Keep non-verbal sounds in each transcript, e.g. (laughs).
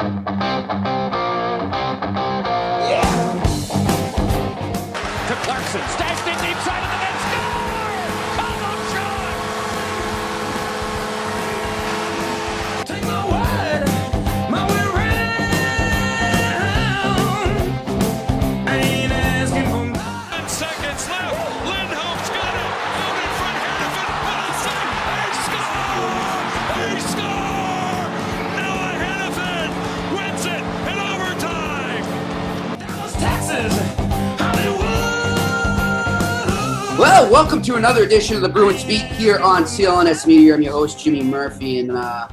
To welcome to another edition of the Bruins Beat here on CLNS Media. I'm your host, Jimmy Murphy, and uh,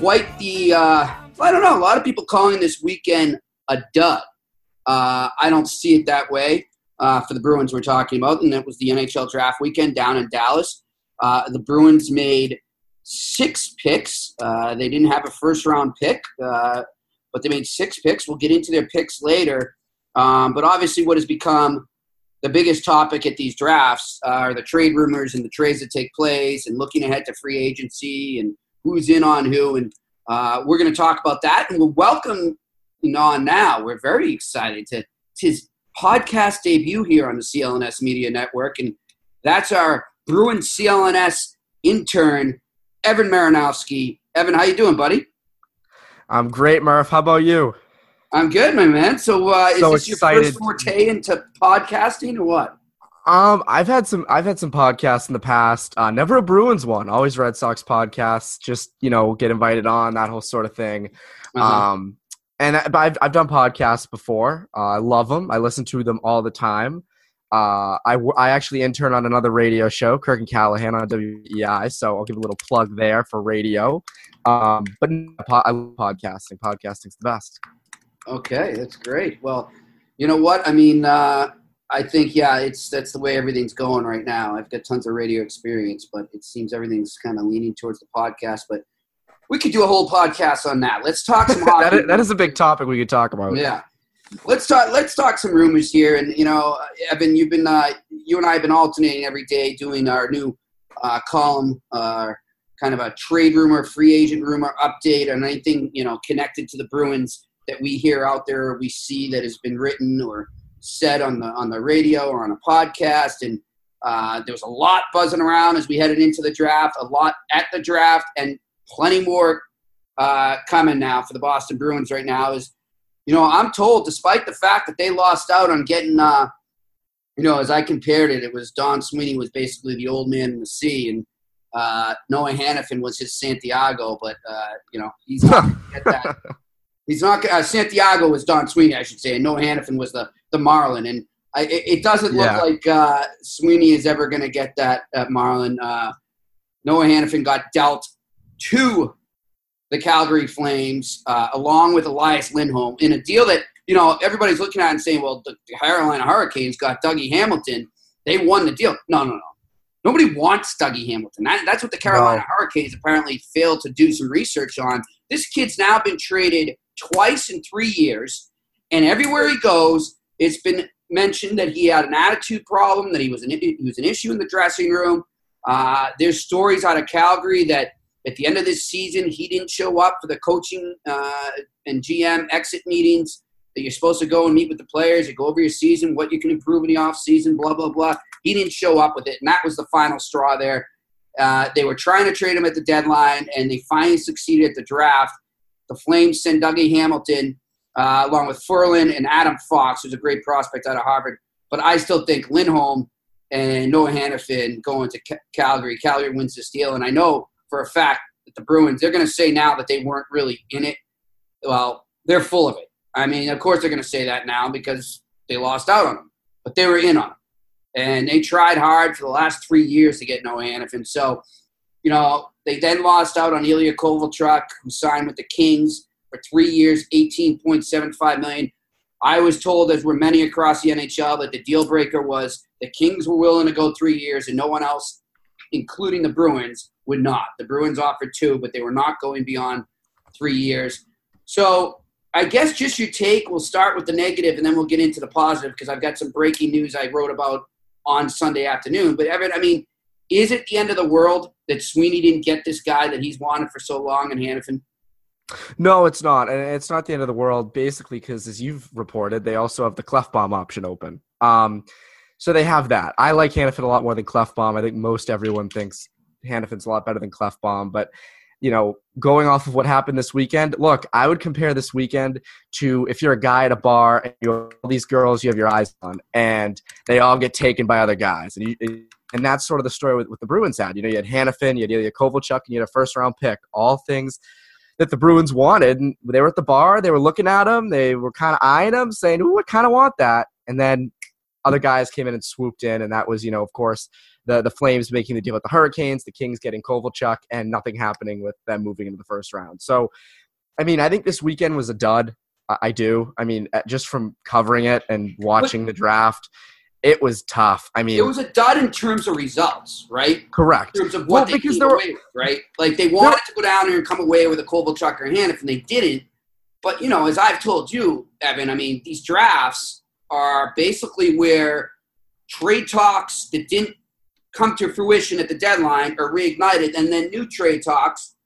quite the, uh, I don't know, a lot of people calling this weekend a dud. Uh, I don't see it that way uh, for the Bruins we're talking about, and that was the NHL draft weekend down in Dallas. Uh, the Bruins made six picks. Uh, they didn't have a first round pick, but they made six picks. We'll get into their picks later. Um, but obviously, what has become the biggest topic at these drafts are the trade rumors and the trades that take place and looking ahead to free agency and who's in on who. And uh, we're going to talk about that. And we'll welcome on now. We're very excited to, to his podcast debut here on the CLNS Media Network. And that's our Bruin CLNS intern, Evan Marinofsky. Evan, how you doing, buddy? I'm great, Murph. How about you? I'm good, my man. So, uh, is So this your first forte into podcasting or what? Um, I've had some I've had some podcasts in the past. Uh, never a Bruins one. Always Red Sox podcasts. Just you know, get invited on that whole sort of thing. Uh-huh. Um, and I, but I've I've done podcasts before. Uh, I love them. I listen to them all the time. Uh, I, w- I actually intern on another radio show, Kirk and Callahan on WEEI. So I'll give a little plug there for radio. Um, but I love podcasting. Podcasting's the best. Okay, that's great. Well, you know what? I mean, uh, I think yeah, it's that's the way everything's going right now. I've got tons of radio experience, but it seems everything's kind of leaning towards the podcast. But we could do a whole podcast on that. Let's talk some (laughs) hockey. that, is, that is a big topic we could talk about. Yeah. Let's talk. Let's talk some rumors here, and you know, Evan, you've been, uh, you and I have been alternating every day doing our new uh, column, uh, kind of a trade rumor, free agent rumor update, on anything you know connected to the Bruins that we hear out there, we see that has been written or said on the on the radio or on a podcast, and uh, there was a lot buzzing around as we headed into the draft, a lot at the draft, and plenty more uh, coming now for the Boston Bruins right now. Is you know, I'm told, despite the fact that they lost out on getting, uh, you know, as I compared it, it was Don Sweeney was basically the old man in the sea, and uh, Noah Hanifin was his Santiago, but uh, you know, he's not get that. (laughs) He's not. Uh, Santiago was Don Sweeney, I should say, and Noah Hanifin was the the Marlin, and I, it, it doesn't look Yeah. like uh, Sweeney is ever going to get that that Marlin. Uh, Noah Hanifin got dealt to the Calgary Flames, uh, along with Elias Lindholm, in a deal that you know everybody's looking at and saying, "Well, the Carolina Hurricanes got Dougie Hamilton; they won the deal." No, no, no. Nobody wants Dougie Hamilton. That, that's what the Carolina No. Hurricanes apparently failed to do some research on. This kid's now been traded twice in three years, and everywhere he goes, it's been mentioned that he had an attitude problem, that he was an he was an issue in the dressing room. Uh, there's stories out of Calgary that at the end of this season, he didn't show up for the coaching uh, and GM exit meetings that you're supposed to go and meet with the players, you go over your season, what you can improve in the offseason, blah, blah, blah. He didn't show up with it, and that was the final straw there. Uh, they were trying to trade him at the deadline, and they finally succeeded at the draft. The Flames send Dougie Hamilton uh, along with Ferland and Adam Fox, who's a great prospect out of Harvard. But I still think Lindholm and Noah Hanifin going to Ca- Calgary. Calgary wins this deal, and I know for a fact that the Bruins, they're going to say now that they weren't really in it. Well, they're full of it. I mean, of course they're going to say that now because they lost out on them, but they were in on them. And they tried hard for the last three years to get Noah Hanifin. So, you know, they then lost out on Ilya Kovalchuk, who signed with the Kings for three years, 18.75 million. I was told, as were many across the NHL, that the deal breaker was the Kings were willing to go three years and no one else, including the Bruins, would not. The Bruins offered two, but they were not going beyond three years. So I guess just your take. We'll start with the negative and then we'll get into the positive because I've got some breaking news I wrote about on Sunday afternoon. But Evan, I mean, is it the end of the world that Sweeney didn't get this guy that he's wanted for so long in Hanifin? No, it's not, and it's not the end of the world. Basically, because as you've reported, they also have the Klefbom option open. Um, so they have that. I like Hanifin a lot more than Klefbom. I think most everyone thinks Hanifin's a lot better than Klefbom, but you know, going off of what happened this weekend, look, I would compare this weekend to if you're a guy at a bar and you have all these girls you have your eyes on, and they all get taken by other guys, and you, and that's sort of the story with, with the Bruins had. You know, you had Hanifin, you had Ilya Kovalchuk, and you had a first round pick. All things that the Bruins wanted. And they were at the bar, they were looking at him, they were kind of eyeing him, saying, "Ooh, I kind of want that." And then other guys came in and swooped in, and that was, you know, of course, the the Flames making the deal with the Hurricanes, the Kings getting Kovalchuk, and nothing happening with them moving into the first round. So, I mean, I think this weekend was a dud. I, I do. I mean, uh, just from covering it and watching the draft, it was tough. I mean, It was a dud in terms of results, right? correct. In terms of Well, what they because came were- away with, right? Like they wanted to go down there and come away with a Kovalchuk or Hanif, and they didn't. But you know, as I've told you, Evan, I mean, these drafts are basically where trade talks that didn't come to fruition at the deadline are reignited, and then new trade talks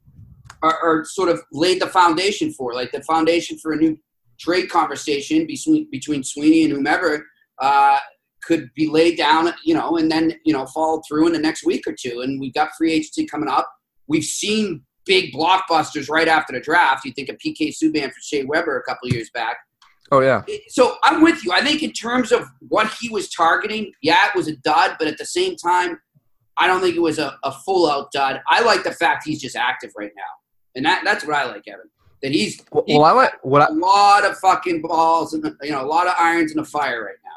are, are sort of laid the foundation for, like the foundation for a new trade conversation between between Sweeney and whomever uh, could be laid down, you know, and then you know fall through in the next week or two. And we've got free agency coming up. We've seen big blockbusters right after the draft. You think of PK Subban for Shea Weber a couple years back. Oh yeah. So I'm with you. I think in terms of what he was targeting, yeah, it was a dud, but at the same time, I don't think it was a, a full out dud. I like the fact he's just active right now, and that that's what I like, Evan. That he's Well, well, I like what I, a lot of fucking balls and you know a lot of irons in the fire right now.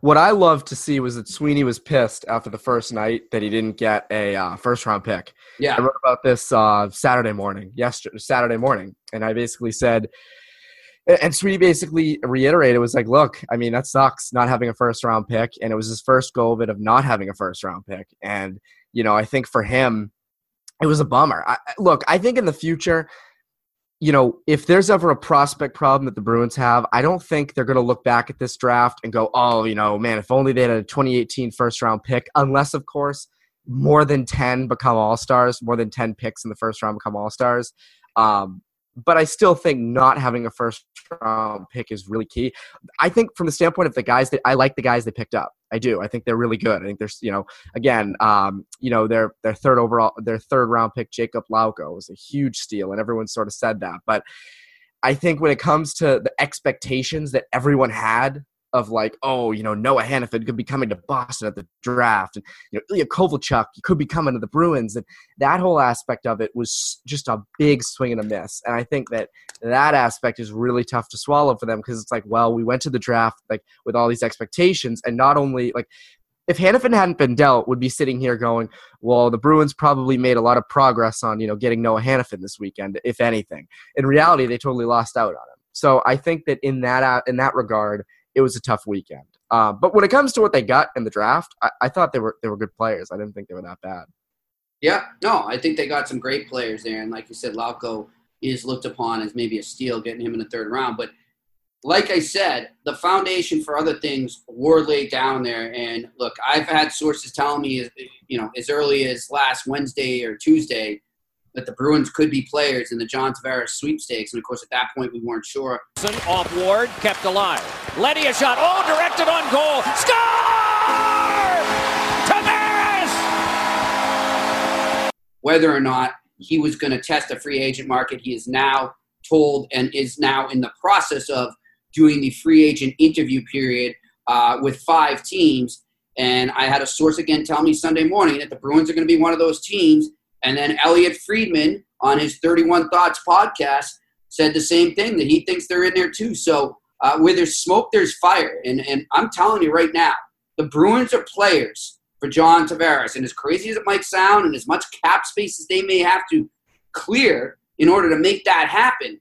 What I loved to see was that Sweeney was pissed after the first night that he didn't get a uh, first round pick. Yeah, I wrote about this uh, Saturday morning, yesterday, Saturday morning, and I basically said, and Sweeney basically reiterated, was like, look, I mean, that sucks not having a first round pick, and it was his first goal of it of not having a first round pick, and you know, I think for him, it was a bummer. I- look, I think in the future. You know, if there's ever a prospect problem that the Bruins have, I don't think they're going to look back at this draft and go, "Oh, you know, man, if only they had a 2018 first round pick." Unless, of course, more than 10 become all stars, more than 10 picks in the first round become all stars. Um, but I still think not having a first round pick is really key. I think from the standpoint of the guys that I like the guys they picked up. I do. I think they're really good. I think there's, you know, again, um, you know, their their third overall, their third round pick, Jacob Lauko, was a huge steal, and everyone sort of said that. But I think when it comes to the expectations that everyone had of like, oh, you know, Noah Hanifin could be coming to Boston at the draft, and you know, Ilya Kovalchuk could be coming to the Bruins, and that whole aspect of it was just a big swing and a miss. And I think that that aspect is really tough to swallow for them because it's like, well, we went to the draft like with all these expectations, and not only like. If Hanifin hadn't been dealt, would be sitting here going, "Well, the Bruins probably made a lot of progress on you know getting Noah Hanifin this weekend, if anything." In reality, they totally lost out on him. So I think that in that uh, in that regard, it was a tough weekend. Uh, but when it comes to what they got in the draft, I, I thought they were they were good players. I didn't think they were that bad. yeah. No, I think they got some great players there, and like you said, Lauko is looked upon as maybe a steal getting him in the third round. But like I said, the foundation for other things were laid down there. And look, I've had sources telling me, you know, as early as last Wednesday or Tuesday, that the Bruins could be players in the John Tavares sweepstakes. And of course, at that point, we weren't sure. Off Ward, kept alive. Letty a shot. Oh, directed on goal. Score! Tavares! whether or not he was going to test the free agent market. He is now told and is now in the process of doing the free agent interview period uh, with five teams. And I had a source again tell me Sunday morning that the Bruins are going to be one of those teams. And then Elliotte Friedman on his 31 Thoughts podcast said the same thing that he thinks they're in there too. So uh, where there's smoke, there's fire. And, and I'm telling you right now, the Bruins are players for John Tavares. And as crazy as it might sound, and as much cap space as they may have to clear in order to make that happen,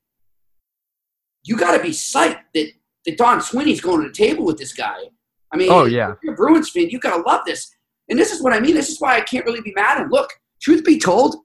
you got to be psyched that, that Don Sweeney's going to the table with this guy. I mean, Oh, yeah. if you're a Bruins fan, you got to love this. And this is what I mean. This is why I can't really be mad at him. Look, truth be told,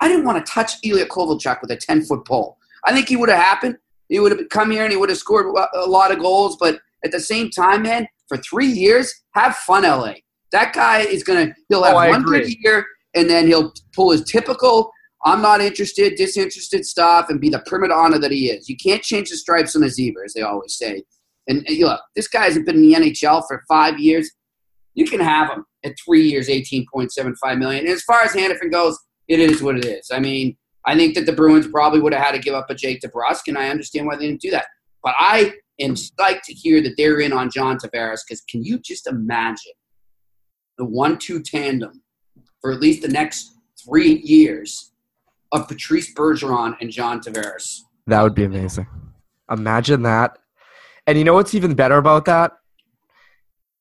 I didn't want to touch Ilya Kovalchuk with a 10 foot pole. I think he would have happened. He would have come here and he would have scored a lot of goals. But at the same time, man, for three years, have fun, LA. That guy is going to, he'll oh, have Oh, one good year and then he'll pull his typical I'm not interested, disinterested stuff, and be the prima donna that he is. You can't change the stripes on a zebra, as they always say. And, and look, this guy hasn't been in the NHL for five years. You can have him at three years, eighteen point seven five million. And as far as Hanifin goes, it is what it is. I mean, I think that the Bruins probably would have had to give up a Jake DeBrusk, and I understand why they didn't do that. But I am psyched to hear that they're in on John Tavares because can you just imagine the one-two tandem for at least the next three years of Patrice Bergeron and John Tavares? That would be amazing. Imagine that. And you know what's even better about that?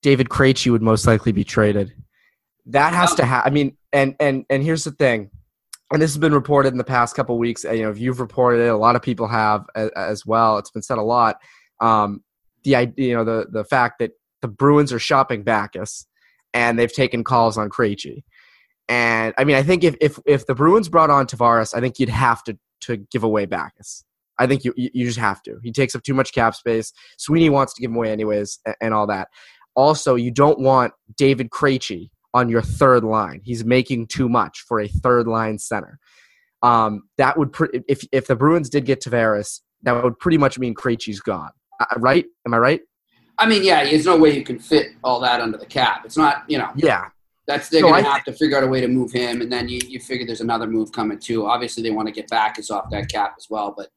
David Krejci would most likely be traded. That has to happen. I mean, and and and here's the thing, and this has been reported in the past couple weeks. You know, if you've reported it, a lot of people have as, as well. It's been said a lot. Um, the idea, you know, the the fact that the Bruins are shopping Backes, and they've taken calls on Krejci. And I mean, I think if if if the Bruins brought on Tavares, I think you'd have to to give away Backes. I think you you just have to. He takes up too much cap space. Sweeney wants to give him away anyways, and, and all that. Also, you don't want David Krejci on your third line. He's making too much for a third line center. Um, that would pre- if if the Bruins did get Tavares, that would pretty much mean Krejci's gone. Uh, right? Am I right? I mean, yeah, there's no way you can fit all that under the cap. It's not, you know. Yeah. That's they're So to I have to figure out a way to move him, and then you, you figure there's another move coming too. Obviously, they want to get Backes off that cap as well, but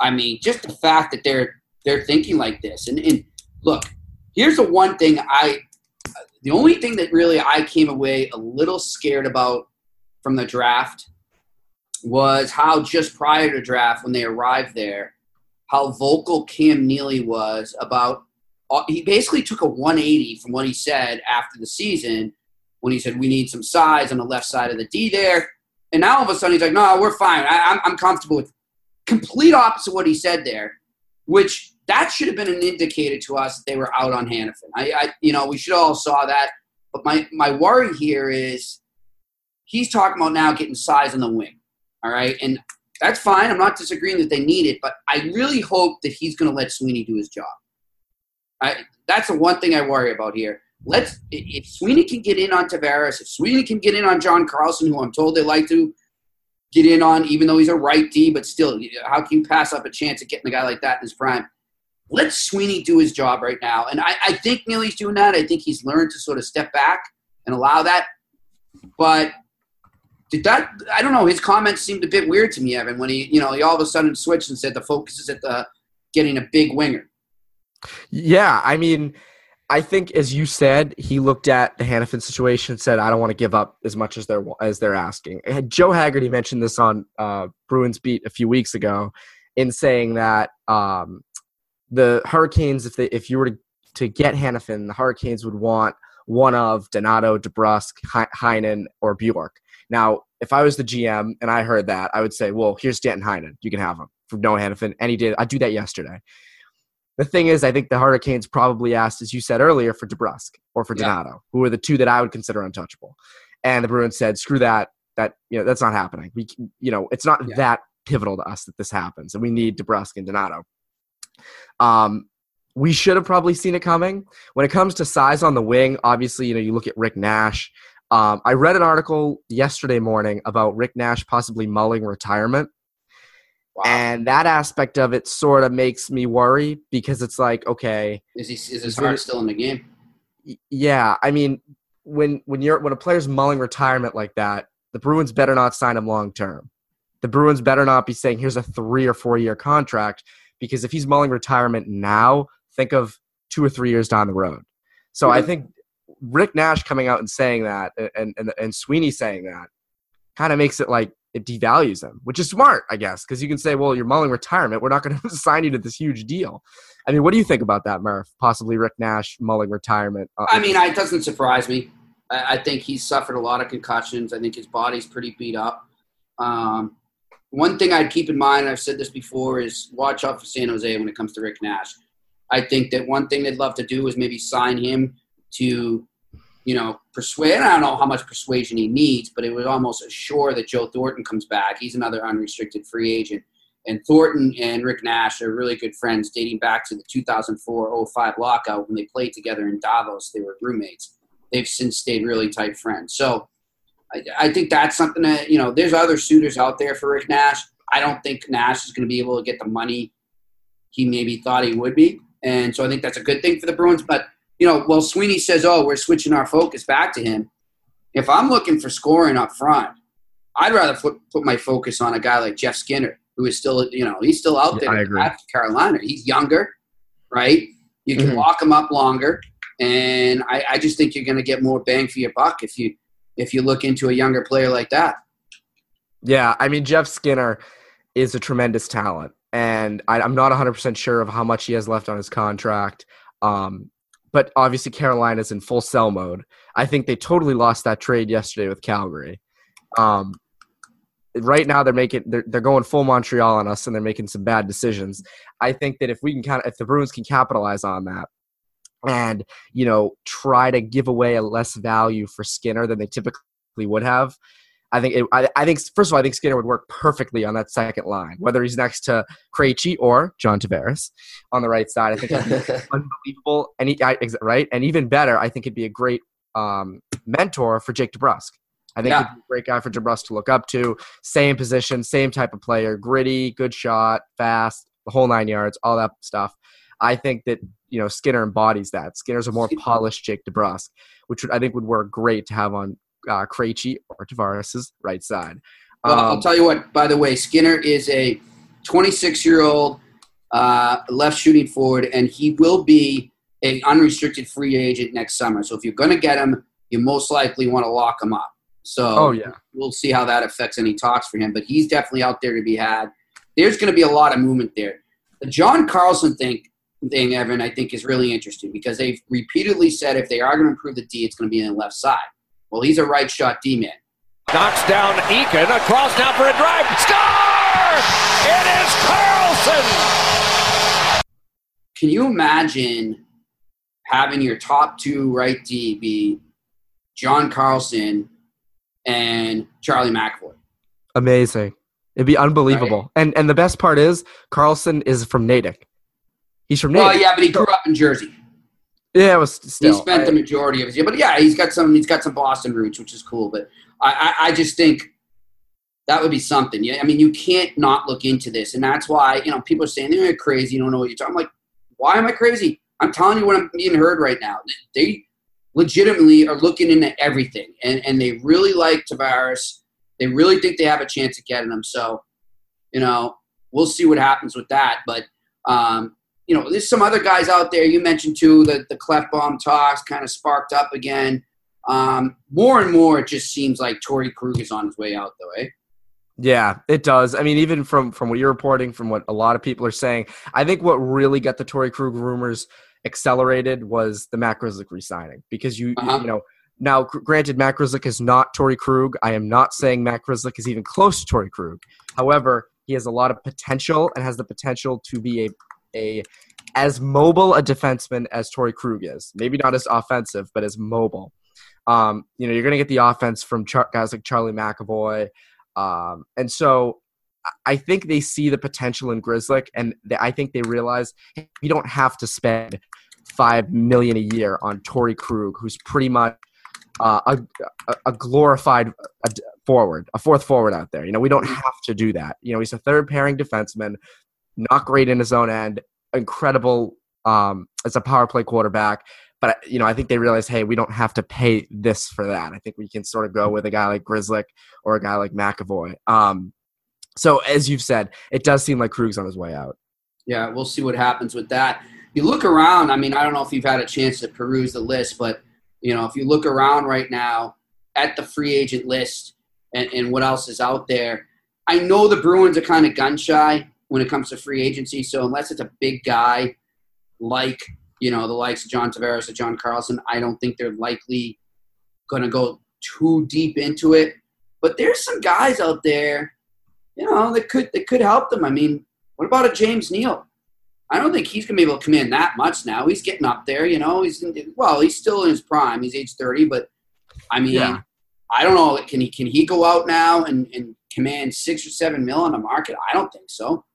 I mean, just the fact that they're they're thinking like this, and, and look, here's the one thing I, the only thing that really I came away a little scared about from the draft was how just prior to draft when they arrived there, how vocal Cam Neely was about. uh, He basically took a 180 from what he said after the season when he said we need some size on the left side of the D there. And now all of a sudden he's like, no, we're fine. I, I'm, I'm comfortable with complete opposite what he said there, which that should have been an indicator to us that they were out on Hanifin. I, I you know, we should all saw that. But my, my worry here is he's talking about now getting size on the wing. All right. And that's fine. I'm not disagreeing that they need it, but I really hope that he's going to let Sweeney do his job. I, that's the one thing I worry about here. Let's if Sweeney can get in on Tavares, if Sweeney can get in on John Carlson, who I'm told they like to get in on, even though he's a right D, but still, how can you pass up a chance at getting a guy like that in his prime? Let Sweeney do his job right now, and I, I think Neely's doing that. I think he's learned to sort of step back and allow that. But did that? I don't know. His comments seemed a bit weird to me, Evan, when he, you know, he all of a sudden switched and said the focus is at the getting a big winger. Yeah, I mean, I think as you said, he looked at the Hanifin situation and said, "I don't want to give up as much as they're as they're asking." And Joe Haggerty mentioned this on uh, Bruins beat a few weeks ago, in saying that um, the Hurricanes, if they if you were to, to get Hanifin, the Hurricanes would want one of Donato, DeBrusk, Heinen, or Bjork. Now, if I was the GM and I heard that, I would say, "Well, here's Danton Heinen. You can have him from Noah Hanifin." And he did. I do that yesterday. The thing is, I think the Hurricanes probably asked, as you said earlier, for DeBrusk or for Yeah. Donato, who are the two that I would consider untouchable. And the Bruins said, "Screw that. That you know, that's not happening. We, you know, it's not Yeah. that pivotal to us that this happens, and we need DeBrusk and Donato." Um, we should have probably seen it coming. When it comes to size on the wing, obviously, you know, you look at Rick Nash. Um, I read an article yesterday morning about Rick Nash possibly mulling retirement. Wow. And that aspect of it sort of makes me worry because it's like, okay, is he is his Is heart still in the game? yeah, I mean, when when you're when a player's mulling retirement like that, the Bruins better not sign him long term. The Bruins better not be saying, "Here's a three or four year contract," because if he's mulling retirement now, think of two or three years down the road. So I Mhm. think Rick Nash coming out and saying that, and and and Sweeney saying that, kind of makes it like it devalues him, which is smart, I guess, because you can say, "Well, you're mulling retirement. We're not going (laughs) to sign you to this huge deal." I mean, what do you think about that, Murph? Possibly Rick Nash mulling retirement. Uh, I mean, it doesn't surprise me. I, I think he's suffered a lot of concussions. I think his body's pretty beat up. Um, one thing I'd keep in mind, I've said this before, is watch out for San Jose when it comes to Rick Nash. I think that one thing they'd love to do is maybe sign him to, you know, persuade. I don't know how much persuasion he needs, but it would almost assure that Joe Thornton comes back. He's another unrestricted free agent. And Thornton and Rick Nash are really good friends dating back to the 2004-05 lockout when they played together in Davos. They were roommates. They've since stayed really tight friends. So I, I think that's something that you know. There's other suitors out there for Rick Nash. I don't think Nash is going to be able to get the money he maybe thought he would be, and so I think that's a good thing for the Bruins. But you know, well, Sweeney says, "Oh, we're switching our focus back to him." If I'm looking for scoring up front, I'd rather put, put my focus on a guy like Jeff Skinner, who is still, you know, he's still out there at Carolina. He's younger, right? You can Mhm. lock him up longer, and I, I just think you're going to get more bang for your buck if you if you look into a younger player like that. Yeah, I mean Jeff Skinner is a tremendous talent, and I, I'm not 100 percent sure of how much he has left on his contract. Um, but obviously Carolina's in full sell mode. I think they totally lost that trade yesterday with Calgary. Um, right now they're making they're, they're going full Montreal on us, and they're making some bad decisions. I think that if we can kind of if the Bruins can capitalize on that. And you know, try to give away a less value for Skinner than they typically would have. I think it, I, I think first of all, I think Skinner would work perfectly on that second line, whether he's next to Krejci or John Tavares on the right side. I think it'd be (laughs) unbelievable, and he, I, right, and even better, I think it'd be a great um, mentor for Jake DeBrusk. I think Yeah. he'd be a great guy for DeBrusk to look up to. Same position, same type of player, gritty, good shot, fast, the whole nine yards, all that stuff. I think that you know Skinner embodies that. Skinner's a more polished Jake DeBrusk, which would, I think would work great to have on uh, Krejci or Tavares's right side. Well, I'll Um, tell you what. By the way, Skinner is a 26 year old uh, left shooting forward, and he will be an unrestricted free agent next summer. So if you're going to get him, you most likely want to lock him up. So Oh, yeah. we'll see how that affects any talks for him. But he's definitely out there to be had. There's going to be a lot of movement there. The John Carlson thing, thing, Evan, I think is really interesting because they've repeatedly said if they are going to improve the D, it's going to be on the left side. Well, he's a right shot D man. Knocks down Eakin. Across now for a drive. Score! It is Carlson! Can you imagine having your top two right D be John Carlson and Charlie McAvoy? Amazing. It'd be unbelievable. And and the best part is Carlson is from Natick. He's from. Well, yeah, but he grew up in Jersey. Yeah, it was still. he spent I- the majority of his year, but yeah, he's got some. He's got some Boston roots, which is cool. But I, I, I just think that would be something. Yeah, I mean, you can't not look into this, and that's why you know people are saying they're crazy. You don't know what you're talking. I'm like, why am I crazy? I'm telling you what I'm being heard right now. They legitimately are looking into everything, and and they really like Tavares. They really think they have a chance of getting him. So, you know, we'll see what happens with that. But um, you know, there's some other guys out there. You mentioned too that the Klefbom talks kind of sparked up again. Um, more and more, it just seems like Torey Krug is on his way out, though. Eh? Yeah, it does. I mean, even from from what you're reporting, from what a lot of people are saying, I think what really got the Torey Krug rumors accelerated was the Matt Grzelcyk re-signing because you Uh-huh. you know now granted Matt Grzelcyk is not Torey Krug. I am not saying Matt Grzelcyk is even close to Torey Krug. However, he has a lot of potential and has the potential to be a a as mobile a defenseman as Torey Krug is. Maybe not as offensive, but as mobile. Um, you know, you're going to get the offense from Char- guys like Charlie McAvoy. Um, and so I- think they see the potential in Grizzly, and they, I think they realize we don't have to spend five million a year on Torey Krug, who's pretty much uh, a, a- glorified forward, a fourth forward out there. You know, we don't have to do that. You know, he's a third pairing defenseman, not great in his own end, incredible um, as a power play quarterback. But you know, I think they realize, hey, we don't have to pay this for that. I think we can sort of go with a guy like Grizzly or a guy like McAvoy. Um, so as you've said, it does seem like Krug's on his way out. Yeah, we'll see what happens with that. You look around. I mean, I don't know if you've had a chance to peruse the list, but you know, if you look around right now at the free agent list and, and what else is out there, I know the Bruins are kind of gun shy when it comes to free agency. So unless it's a big guy like you know the likes of John Tavares or John Carlson, I don't think they're likely going to go too deep into it. But there's some guys out there, you know, that could that could help them. I mean, what about a James Neal? I don't think he's going to be able to command that much now. He's getting up there, you know. He's in, well, he's still in his prime. He's age thirty, but I mean, Yeah. I don't know. Can he can he go out now and, and command six or seven mil on the market? I don't think so.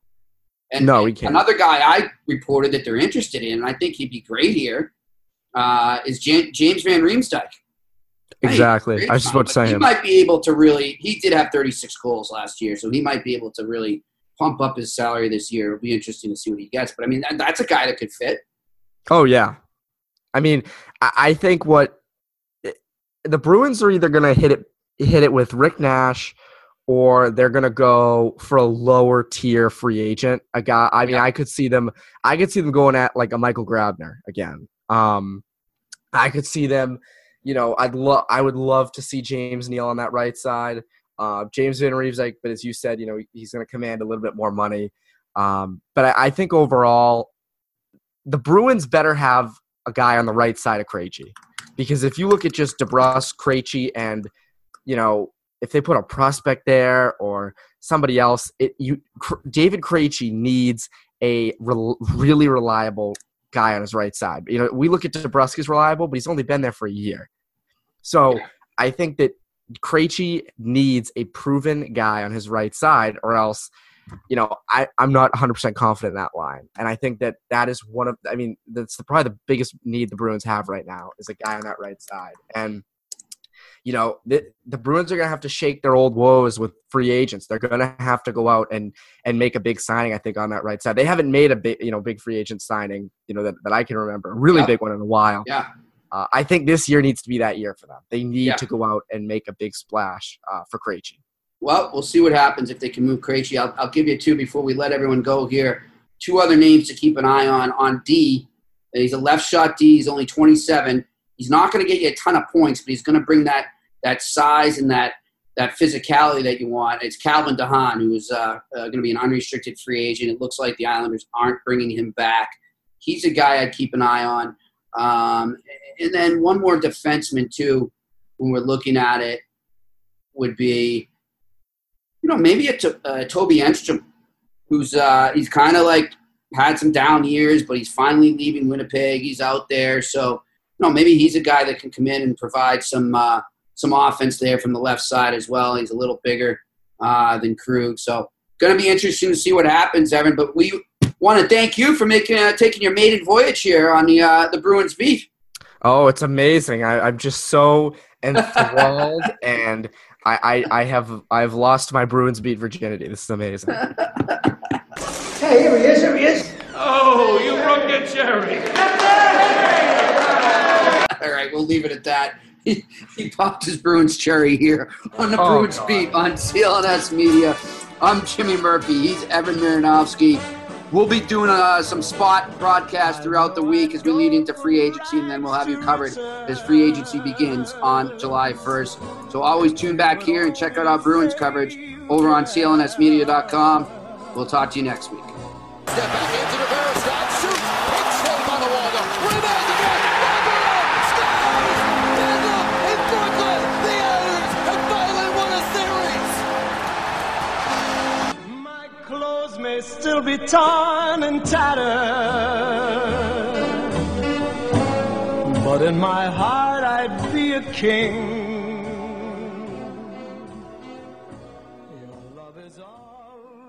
And No, he can't. Another guy I reported that they're interested in, and I think he'd be great here, uh, is Jan- James Van Riemsdyk. Exactly. I was just about to say he him. might be able to really. He did have 36 goals last year, so he might be able to really pump up his salary this year. It'll be interesting to see what he gets. But I mean, that, that's a guy that could fit. Oh yeah, I mean, I, I think what the Bruins are either going to hit it hit it with Rick Nash, or they're going to go for a lower tier free agent. A guy. I mean, Yeah. I could see them. I could see them going at like a Michael Grabner again. Um, I could see them. You know, I'd love. I would love to see James Neal on that right side. Uh, James Van Reeves, like, but as you said, you know, he's going to command a little bit more money. Um, but I, I think overall, the Bruins better have a guy on the right side of Krejci. Because if you look at just DeBrus, Krejci, and you know if they put a prospect there or somebody else, it you Cr- David Krejci needs a rel- really reliable guy on his right side. You know we look at DeBrusk as reliable, but he's only been there for a year. So I think that Krejci needs a proven guy on his right side, or else you know, I, I'm not 100% confident in that line. And I think that that is one of, I mean, that's the, probably the biggest need the Bruins have right now is a guy on that right side. And, you know, the, the Bruins are going to have to shake their old woes with free agents. They're going to have to go out and, and make a big signing, I think, on that right side. They haven't made a big, you know, big free agent signing, you know, that, that I can remember, a really Yeah. big one in a while. Yeah. Uh, I think this year needs to be that year for them. They need Yeah. to go out and make a big splash uh, for Krejci. Well, we'll see what happens if they can move Krejci. I'll, I'll give you two before we let everyone go here. Two other names to keep an eye on. On D, he's a left shot D. He's only 27. He's not going to get you a ton of points, but he's going to bring that that size and that that physicality that you want. It's Calvin DeHaan, who is uh, uh, going to be an unrestricted free agent. It looks like the Islanders aren't bringing him back. He's a guy I'd keep an eye on. Um, and then one more defenseman too, when we're looking at it, would be you know, maybe a to, uh, Toby Enstrom, who's uh, he's kind of like had some down years, but he's finally leaving Winnipeg. He's out there, so you know, maybe he's a guy that can come in and provide some uh, some offense there from the left side as well. He's a little bigger uh, than Krug, so going to be interesting to see what happens, Evan. But we want to thank you for making uh, taking your maiden voyage here on the uh, the Bruins beat. Oh, it's amazing. I, I'm just so enthralled (laughs) and I, I, I have I've lost my Bruins beat virginity. This is amazing. Hey, here he is, here he is. Oh, you broke your cherry. (laughs) All right, we'll leave it at that. (laughs) He, he popped his Bruins cherry here on the Oh, Bruins God. beat on CLNS Media. I'm Jimmy Murphy. He's Evan Marinofsky. We'll be doing uh, some spot broadcasts throughout the week as we lead into free agency, and then we'll have you covered as free agency begins on July 1st. So always tune back here and check out our Bruins coverage over on clnsmedia.com. We'll talk to you next week. Still be torn and tattered, but in my heart I'd be a king